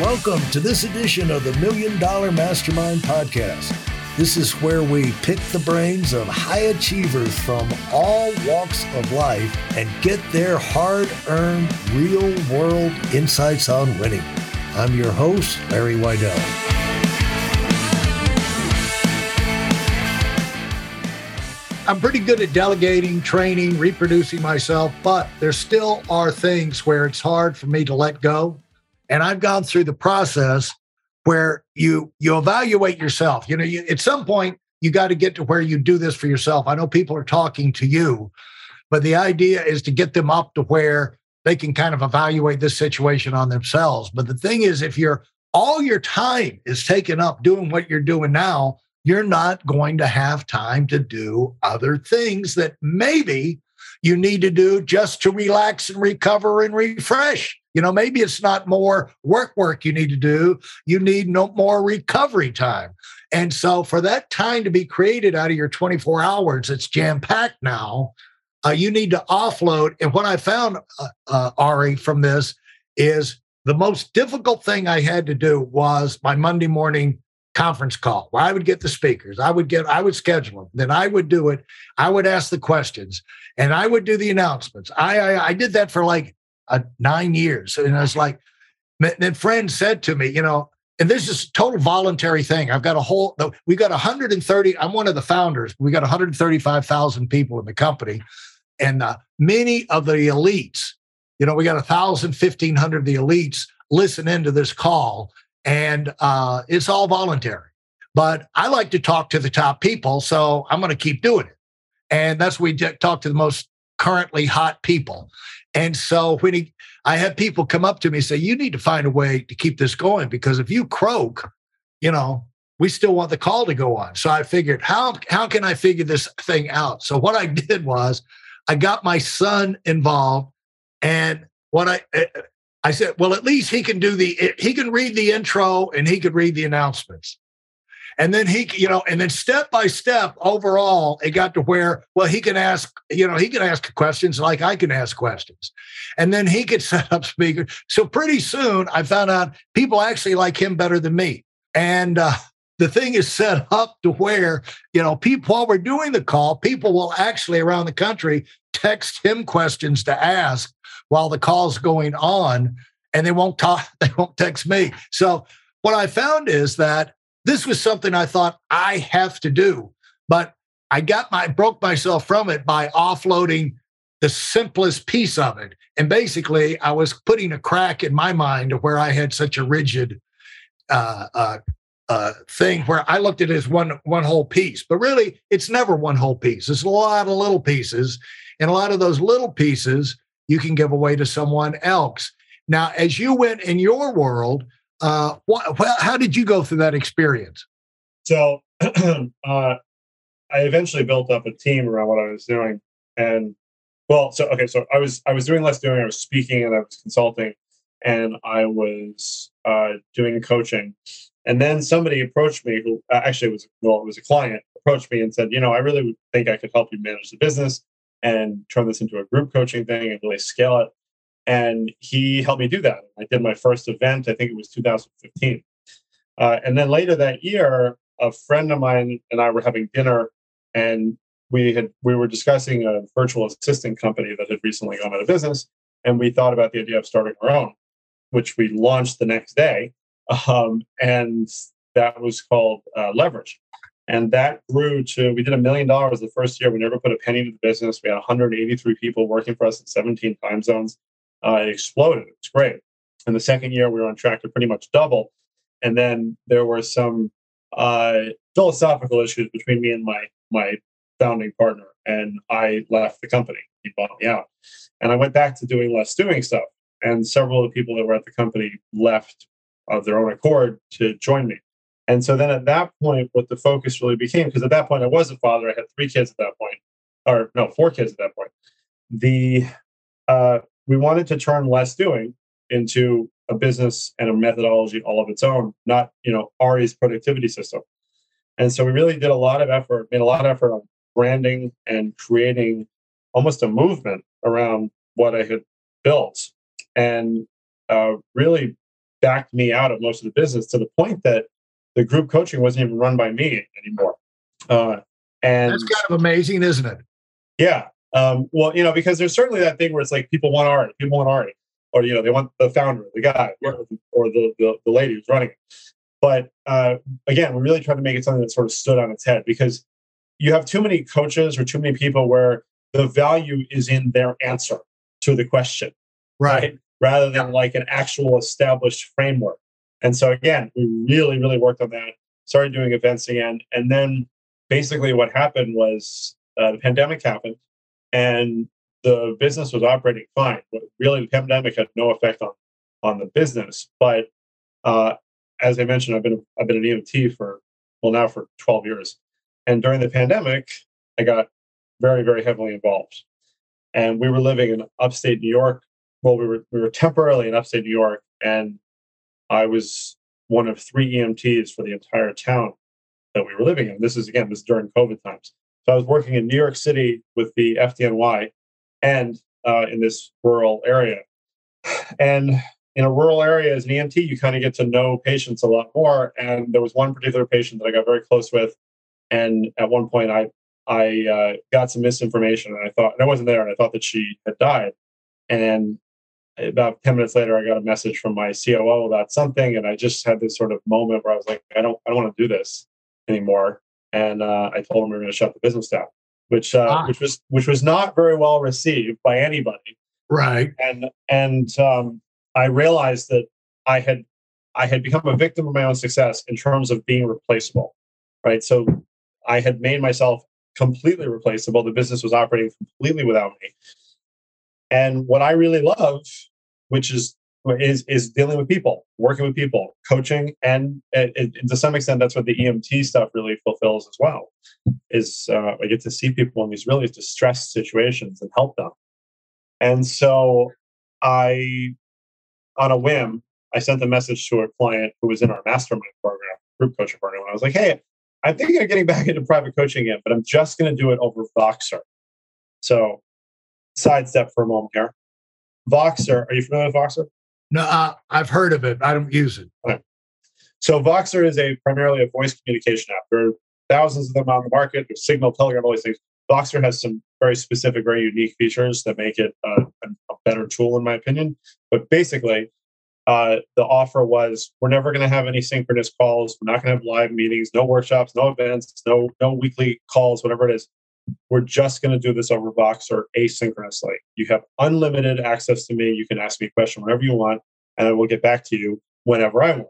Welcome to this edition of the Million Dollar Mastermind Podcast. This is where we pick the brains of high achievers from all walks of life and get their hard earned, real world insights on winning. I'm your host, Larry Weidel. I'm pretty good at delegating, training, reproducing myself, but there still are things where it's hard for me to let go and I've gone through the process where you you evaluate yourself. You know, you, at some point you got to get to where you do this for yourself. I know people are talking to you, but the idea is to get them up to where they can kind of evaluate this situation on themselves. But the thing is, if you're all your time is taken up doing what you're doing now, you're not going to have time to do other things that maybe you need to do just to relax and recover and refresh. You know, maybe it's not more work work you need to do. You need no more recovery time. And so for that time to be created out of your 24 hours, it's jam packed now. Uh, you need to offload. And what I found, uh, uh, Ari, from this is the most difficult thing I had to do was my Monday morning conference call where I would get the speakers. I would get, I would schedule them. Then I would do it. I would ask the questions and I would do the announcements. I, I, I did that for like nine years. And I was like, then friends said to me, you know, and this is total voluntary thing. I've got a whole, we got 130, I'm one of the founders. We got 135,000 people in the company. And uh, many of the elites, you know, we got a thousand, 1500 of the elites listen into this call and uh, it's all voluntary. But I like to talk to the top people, so I'm going to keep doing it. And that's we talk to the most currently hot people. And so when he, I have people come up to me and say, you need to find a way to keep this going because if you croak, you know, we still want the call to go on. So I figured, how, how can I figure this thing out? So what I did was I got my son involved. And what I, eh, I said, well, at least he can do the, he can read the intro and he could read the announcements. And then he, you know, and then step by step, overall, it got to where, well, he can ask, you know, he can ask questions like I can ask questions. And then he could set up speakers. So pretty soon I found out people actually like him better than me. And uh, the thing is set up to where, you know, people, while we're doing the call, people will actually around the country text him questions to ask while the call's going on and they won't talk, they won't text me. So what I found is that this was something I thought I have to do, but I got my broke myself from it by offloading the simplest piece of it. And basically, I was putting a crack in my mind where I had such a rigid uh, uh, uh, thing where I looked at it as one one whole piece, but really, it's never one whole piece. It's a lot of little pieces, and a lot of those little pieces you can give away to someone else. Now, as you went in your world, uh, what, how did you go through that experience? So uh, I eventually built up a team around what I was doing, and well, so okay, so I was I was doing less doing. I was speaking and I was consulting, and I was uh, doing coaching, and then somebody approached me who uh, actually was well, it was a client approached me and said, you know, I really think I could help you manage the business and turn this into a group coaching thing and really scale it. And he helped me do that. I did my first event, I think it was 2015. Uh, and then later that year, a friend of mine and I were having dinner, and we had we were discussing a virtual assistant company that had recently gone out of business, and we thought about the idea of starting our own, which we launched the next day, um, and that was called uh, Leverage. And that grew to, we did a million dollars the first year. We never put a penny into the business. We had 183 people working for us in 17 time zones uh, it exploded. It's great. And the second year, we were on track to pretty much double. And then there were some uh, philosophical issues between me and my my founding partner, and I left the company. He bought me out, and I went back to doing less doing stuff. And several of the people that were at the company left of their own accord to join me. And so then at that point, what the focus really became, because at that point I was a father, I had three kids at that point, or no, four kids at that point. The uh, we wanted to turn less doing into a business and a methodology all of its own, not you know Ari's productivity system. And so we really did a lot of effort, made a lot of effort on branding and creating almost a movement around what I had built, and uh, really backed me out of most of the business to the point that the group coaching wasn't even run by me anymore. Uh, and that's kind of amazing, isn't it? Yeah. Um, well, you know, because there's certainly that thing where it's like people want Ari, people want Ari, or you know, they want the founder, the guy, or, or the, the, the lady who's running it. But uh, again, we really tried to make it something that sort of stood on its head because you have too many coaches or too many people where the value is in their answer to the question, right? right? Rather than yeah. like an actual established framework. And so again, we really, really worked on that. Started doing events again, and then basically what happened was uh, the pandemic happened, and the business was operating fine. Really, the pandemic had no effect on on the business. But uh, as I mentioned, I've been I've been an EMT for well now for 12 years, and during the pandemic, I got very very heavily involved, and we were living in upstate New York. Well, we were we were temporarily in upstate New York, and I was one of three EMTs for the entire town that we were living in. This is again this is during COVID times. So I was working in New York City with the FDNY, and uh, in this rural area, and in a rural area as an EMT, you kind of get to know patients a lot more. And there was one particular patient that I got very close with, and at one point I I uh, got some misinformation, and I thought and I wasn't there, and I thought that she had died. And about 10 minutes later, I got a message from my COO about something. And I just had this sort of moment where I was like, I don't, I don't want to do this anymore. And uh, I told him we were going to shut the business down, which, uh, ah. which was, which was not very well received by anybody. Right. And, and um, I realized that I had I had become a victim of my own success in terms of being replaceable. Right. So I had made myself completely replaceable. The business was operating completely without me. And what I really love, which is is is dealing with people, working with people, coaching, and it, it, to some extent, that's what the EMT stuff really fulfills as well. Is uh, I get to see people in these really distressed situations and help them. And so I on a whim, I sent a message to a client who was in our mastermind program, group coaching program. I was like, hey, I'm thinking of getting back into private coaching again, but I'm just going to do it over Voxer. So, sidestep for a moment here. Voxer, are you familiar with Voxer? No, uh, I've heard of it. I don't use it. Okay. So, Voxer is a primarily a voice communication app. There are thousands of them on the market. There's Signal, Telegram, all these things. Voxer has some very specific, very unique features that make it uh, a, better tool, in my opinion. But basically, uh, the offer was we're never going to have any synchronous calls. We're not going to have live meetings, no workshops, no events, no no weekly calls, whatever it is. We're just going to do this over Voxer asynchronously. You have unlimited access to me. You can ask me a question whenever you want, and I will get back to you whenever I want.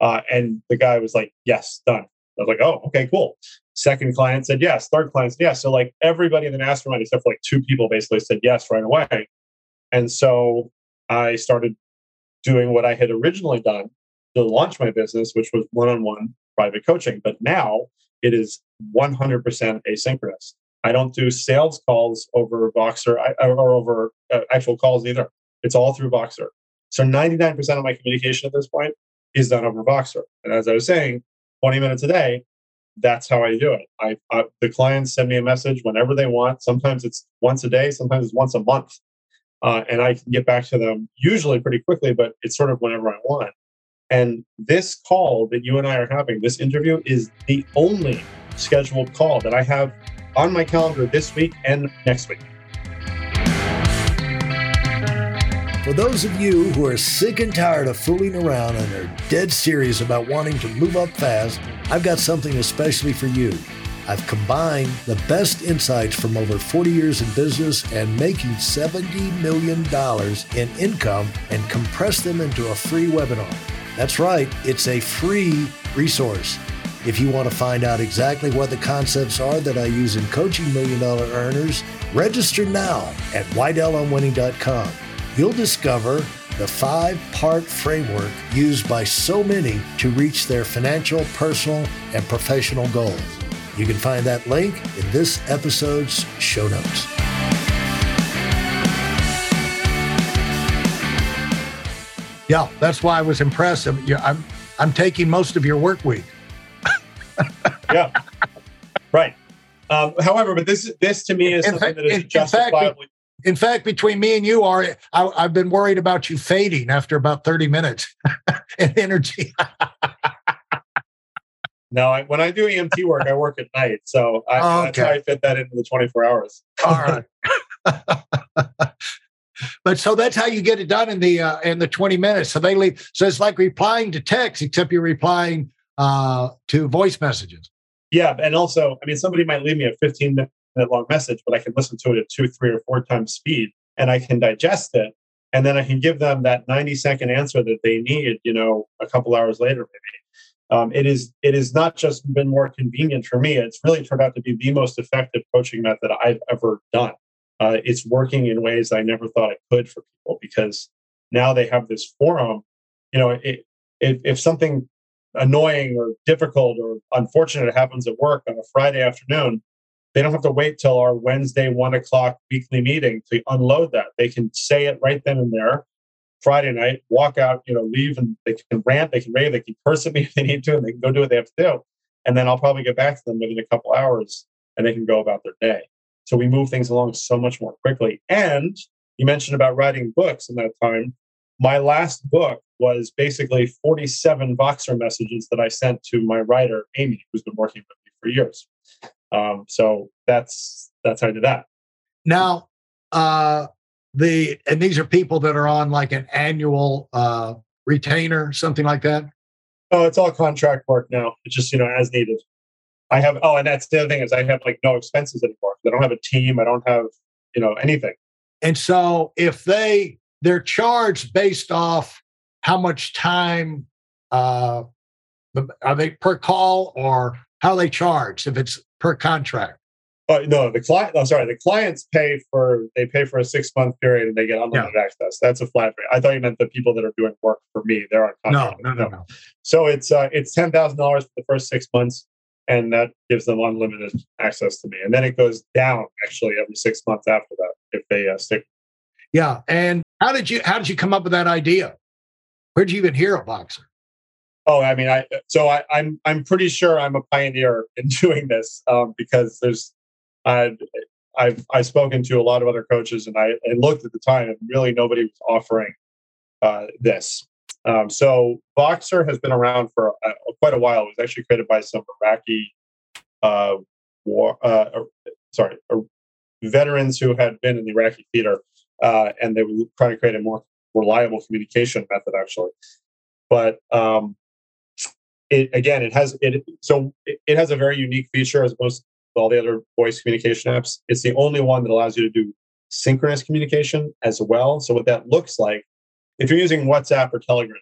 Uh, and the guy was like, "Yes, done." I was like, "Oh, okay, cool." Second client said yes. Third client said yes. So like everybody in the mastermind, except for like two people, basically said yes right away. And so I started doing what I had originally done to launch my business, which was one-on-one private coaching. But now it is 100% asynchronous. I don't do sales calls over Voxer or over uh, actual calls either. It's all through Voxer. So 99% of my communication at this point is done over Voxer. And as I was saying, 20 minutes a day, that's how I do it. I, I, the clients send me a message whenever they want. Sometimes it's once a day, sometimes it's once a month, uh, and I can get back to them usually pretty quickly. But it's sort of whenever I want. And this call that you and I are having, this interview, is the only scheduled call that I have on my calendar this week and next week. For those of you who are sick and tired of fooling around and are dead serious about wanting to move up fast, I've got something especially for you. I've combined the best insights from over 40 years in business and making $70 million in income and compressed them into a free webinar. That's right, it's a free resource. If you want to find out exactly what the concepts are that I use in coaching million dollar earners, register now at WeidelOnWinning.com you'll discover the five part framework used by so many to reach their financial, personal, and professional goals. You can find that link in this episode's show notes. Yeah, that's why I was impressed. I'm, I'm taking most of your work week. yeah, right. Um, however, but this this to me is in something fact, that is justifiably In fact, between me and you, are I, have been worried about you fading after about thirty minutes and energy. no, I, when I do EMT work, I work at night, so I, oh, okay. that's how I fit that into the twenty-four hours. All right. but so that's how you get it done in the uh, in the 20 minutes. So they leave. So it's like replying to text, except you're replying uh, to voice messages. Yeah, and also, I mean, somebody might leave me a 15 minute long message, but I can listen to it at two, three, or four times speed, and I can digest it, and then I can give them that 90 second answer that they need. You know, a couple hours later, maybe. Um, it is it has not just been more convenient for me; it's really turned out to be the most effective coaching method I've ever done uh, it's working in ways I never thought it could for people because now they have this forum. You know, it, if something annoying or difficult or unfortunate happens at work on a Friday afternoon, they don't have to wait till our Wednesday one o'clock weekly meeting to unload that. They can say it right then and there. Friday night, walk out, you know, leave, and they can rant, they can rave, they can curse at me if they need to, and they can go do what they have to do. And then I'll probably get back to them within a couple hours, and they can go about their day. So we move things along so much more quickly. And you mentioned about writing books in that time. My last book was basically 47 Voxer messages that I sent to my writer, Amy, who's been working with me for years. Um, so that's that's how I did that. Now, uh, the and these are people that are on like an annual uh, retainer, something like that. Oh, it's all contract work now. It's just you know as needed. I have oh, and that's the other thing is I have like no expenses anymore. I don't have a team. I don't have you know anything. And so if they they're charged based off how much time uh are they per call or how they charge if it's per contract? Uh, no, the client. I'm oh, sorry. The clients pay for they pay for a six month period and they get unlimited yeah. access. That's a flat rate. I thought you meant the people that are doing work for me. They're on contract. No, no, no, no. So it's uh, it's ten thousand dollars for the first six months and that gives them unlimited access to me. And then it goes down actually every six months after that if they uh, stick. Yeah. And how did you how did you come up with that idea? Where did you even hear a Voxer? Oh, I mean, I so I, am I'm, I'm pretty sure I'm a pioneer in doing this um, because there's I've I've I've spoken to a lot of other coaches and I, I looked at the time and really nobody was offering uh, this. Um, so Voxer has been around for uh, quite a while. It was actually created by some Iraqi uh, war, uh, sorry, veterans who had been in the Iraqi theater, uh, and they were trying to create a more reliable communication method, actually. But um, it, again, it has it so it, it has a very unique feature as opposed to all the other voice communication apps. It's the only one that allows you to do synchronous communication as well. So what that looks like if you're using WhatsApp or Telegram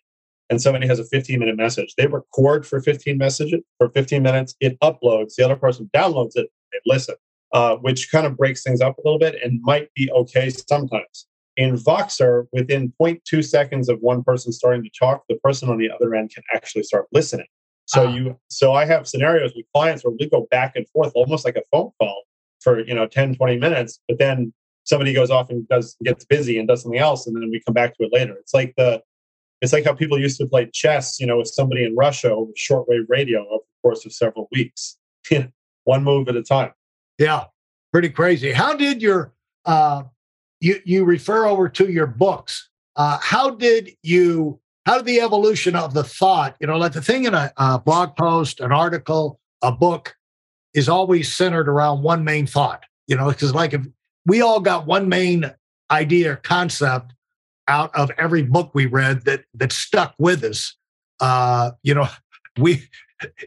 and somebody has a 15 minute message, they record for 15 messages for 15 minutes, it uploads, the other person downloads it and listen, uh, which kind of breaks things up a little bit and might be okay sometimes. In Voxer, within 0.2 seconds of one person starting to talk, the person on the other end can actually start listening. So uh-huh. you so I have scenarios with clients where we go back and forth almost like a phone call for you know 10 20 minutes but then somebody goes off and does gets busy and does something else and then we come back to it later. It's like the it's like how people used to play chess you know with somebody in russia over shortwave radio over the course of several weeks. One move at a time. Yeah pretty crazy. How did your uh you you refer over to your books. Uh how did you how did the evolution of the thought you know like the thing in a, a blog post an article a book is always centered around one main thought you know because like if we all got one main idea or concept out of every book we read that that stuck with us. Uh, you know, we,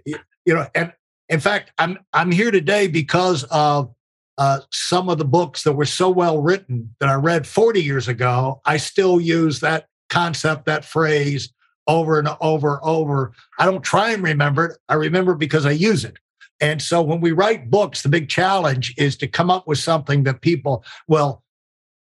you know, and in fact, I'm I'm here today because of uh, some of the books that were so well written that I read 40 years ago. I still use that concept, that phrase over and over and over. I don't try and remember it. I remember because I use it. And so when we write books, the big challenge is to come up with something that people will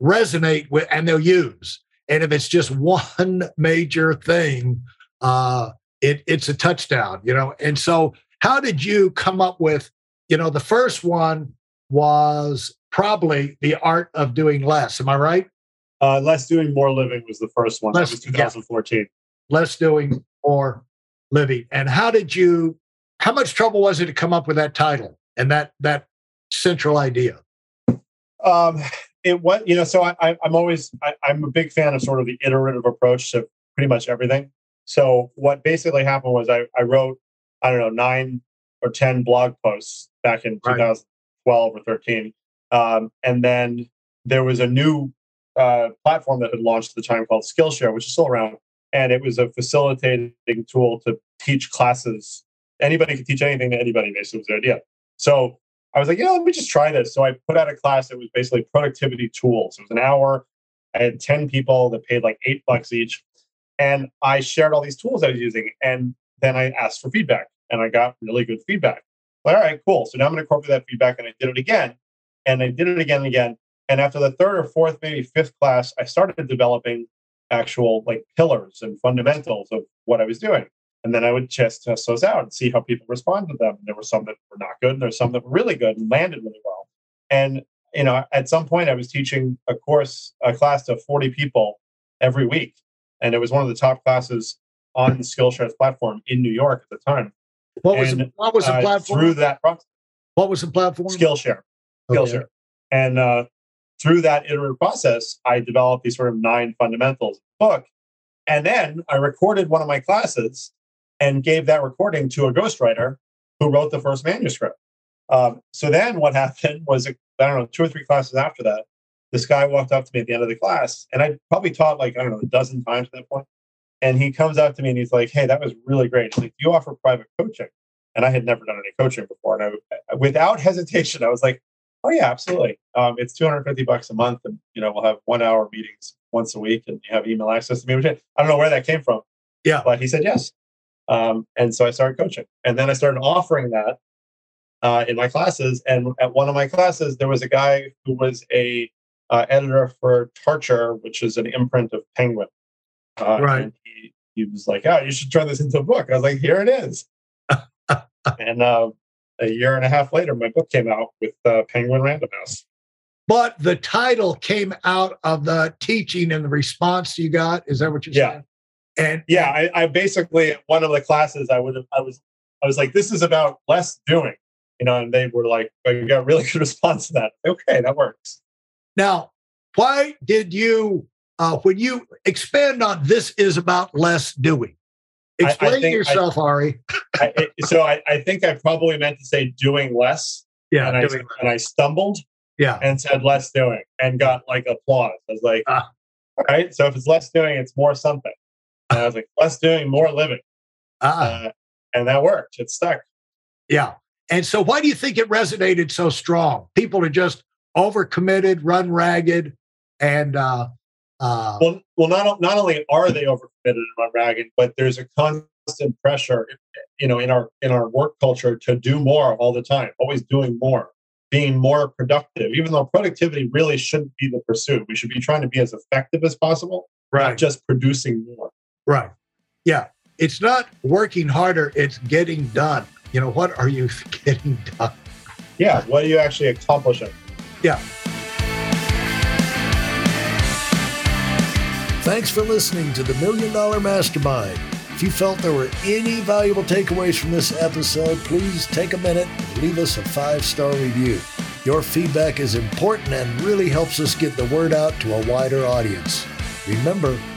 resonate with and they'll use. And if it's just one major thing, uh, it, it's a touchdown, you know. And so, how did you come up with, you know, the first one was probably the art of doing less. Am I right? Uh, less doing more living was the first one. Less, that was 2014. Yeah. Less doing more living. And how did you how much trouble was it to come up with that title and that that central idea? Um, it was you know so I, I am always I, I'm a big fan of sort of the iterative approach to pretty much everything. So what basically happened was I I wrote I don't know nine or ten blog posts back in right. 2012 or 13, um, and then there was a new uh, platform that had launched at the time called Skillshare, which is still around, and it was a facilitating tool to teach classes. Anybody could teach anything to anybody. Basically, was the idea. So I was like, yeah, let me just try this. So I put out a class that was basically productivity tools. It was an hour. I had 10 people that paid like eight bucks each. And I shared all these tools I was using. And then I asked for feedback and I got really good feedback. Like, all right, cool. So now I'm going to incorporate that feedback. And I did it again. And I did it again and again. And after the third or fourth, maybe fifth class, I started developing actual like pillars and fundamentals of what I was doing. And then I would just test those out and see how people respond to them. And there were some that were not good, and there's some that were really good and landed really well. And you know, at some point, I was teaching a course, a class to 40 people every week, and it was one of the top classes on Skillshare's platform in New York at the time. What was and, the, what was the uh, platform? Through that process. What was the platform? Skillshare. Skillshare. Okay. And uh, through that iterative process, I developed these sort of nine fundamentals book. And then I recorded one of my classes and gave that recording to a ghostwriter who wrote the first manuscript. Um, so then what happened was, I don't know, two or three classes after that, this guy walked up to me at the end of the class, and I probably taught like, I don't know, a dozen times at that point. And he comes up to me and he's like, Hey, that was really great. He's like, You offer private coaching. And I had never done any coaching before. And I, without hesitation, I was like, Oh, yeah, absolutely. Um, it's 250 bucks a month. And, you know, we'll have one hour meetings once a week and you have email access to me. Which I don't know where that came from. Yeah. But he said yes. Um, and so I started coaching. And then I started offering that uh, in my classes. And at one of my classes, there was a guy who was a uh, editor for Tarcher, which is an imprint of Penguin. Uh, right. He, he, was like, "Oh, you should turn this into a book." I was like, "Here it is." and uh, a year and a half later, my book came out with uh, Penguin Random House. But the title came out of the teaching and the response you got. Is that what you're yeah. saying? And yeah, I, I basically one of the classes I would have I was I was like, this is about less doing, you know, and they were like, you got a really good response to that. Okay, that works. Now, why did you uh, when you expand on this is about less doing? Explain I, I think, yourself, Ari. I, so I, I, think I probably meant to say doing less. Yeah, and, I, and I stumbled. Yeah, and said less doing, and got like applause. I was like, ah. all right. So if it's less doing, it's more something. And I was like, less doing, more living. Uh-uh. Uh, and that worked. It stuck. Yeah. And so, why do you think it resonated so strong? People are just overcommitted, run ragged, and uh, uh, well, well, not not only are they overcommitted and run ragged, but there's a constant pressure, you know, in our in our work culture to do more all the time, always doing more, being more productive. Even though productivity really shouldn't be the pursuit, we should be trying to be as effective as possible, right. not just producing more. Right. Yeah. It's not working harder, it's getting done. You know, what are you getting done? Yeah. What are you actually accomplishing? Yeah. Thanks for listening to the Million Dollar Mastermind. If you felt there were any valuable takeaways from this episode, please take a minute and leave us a five star review. Your feedback is important and really helps us get the word out to a wider audience. Remember,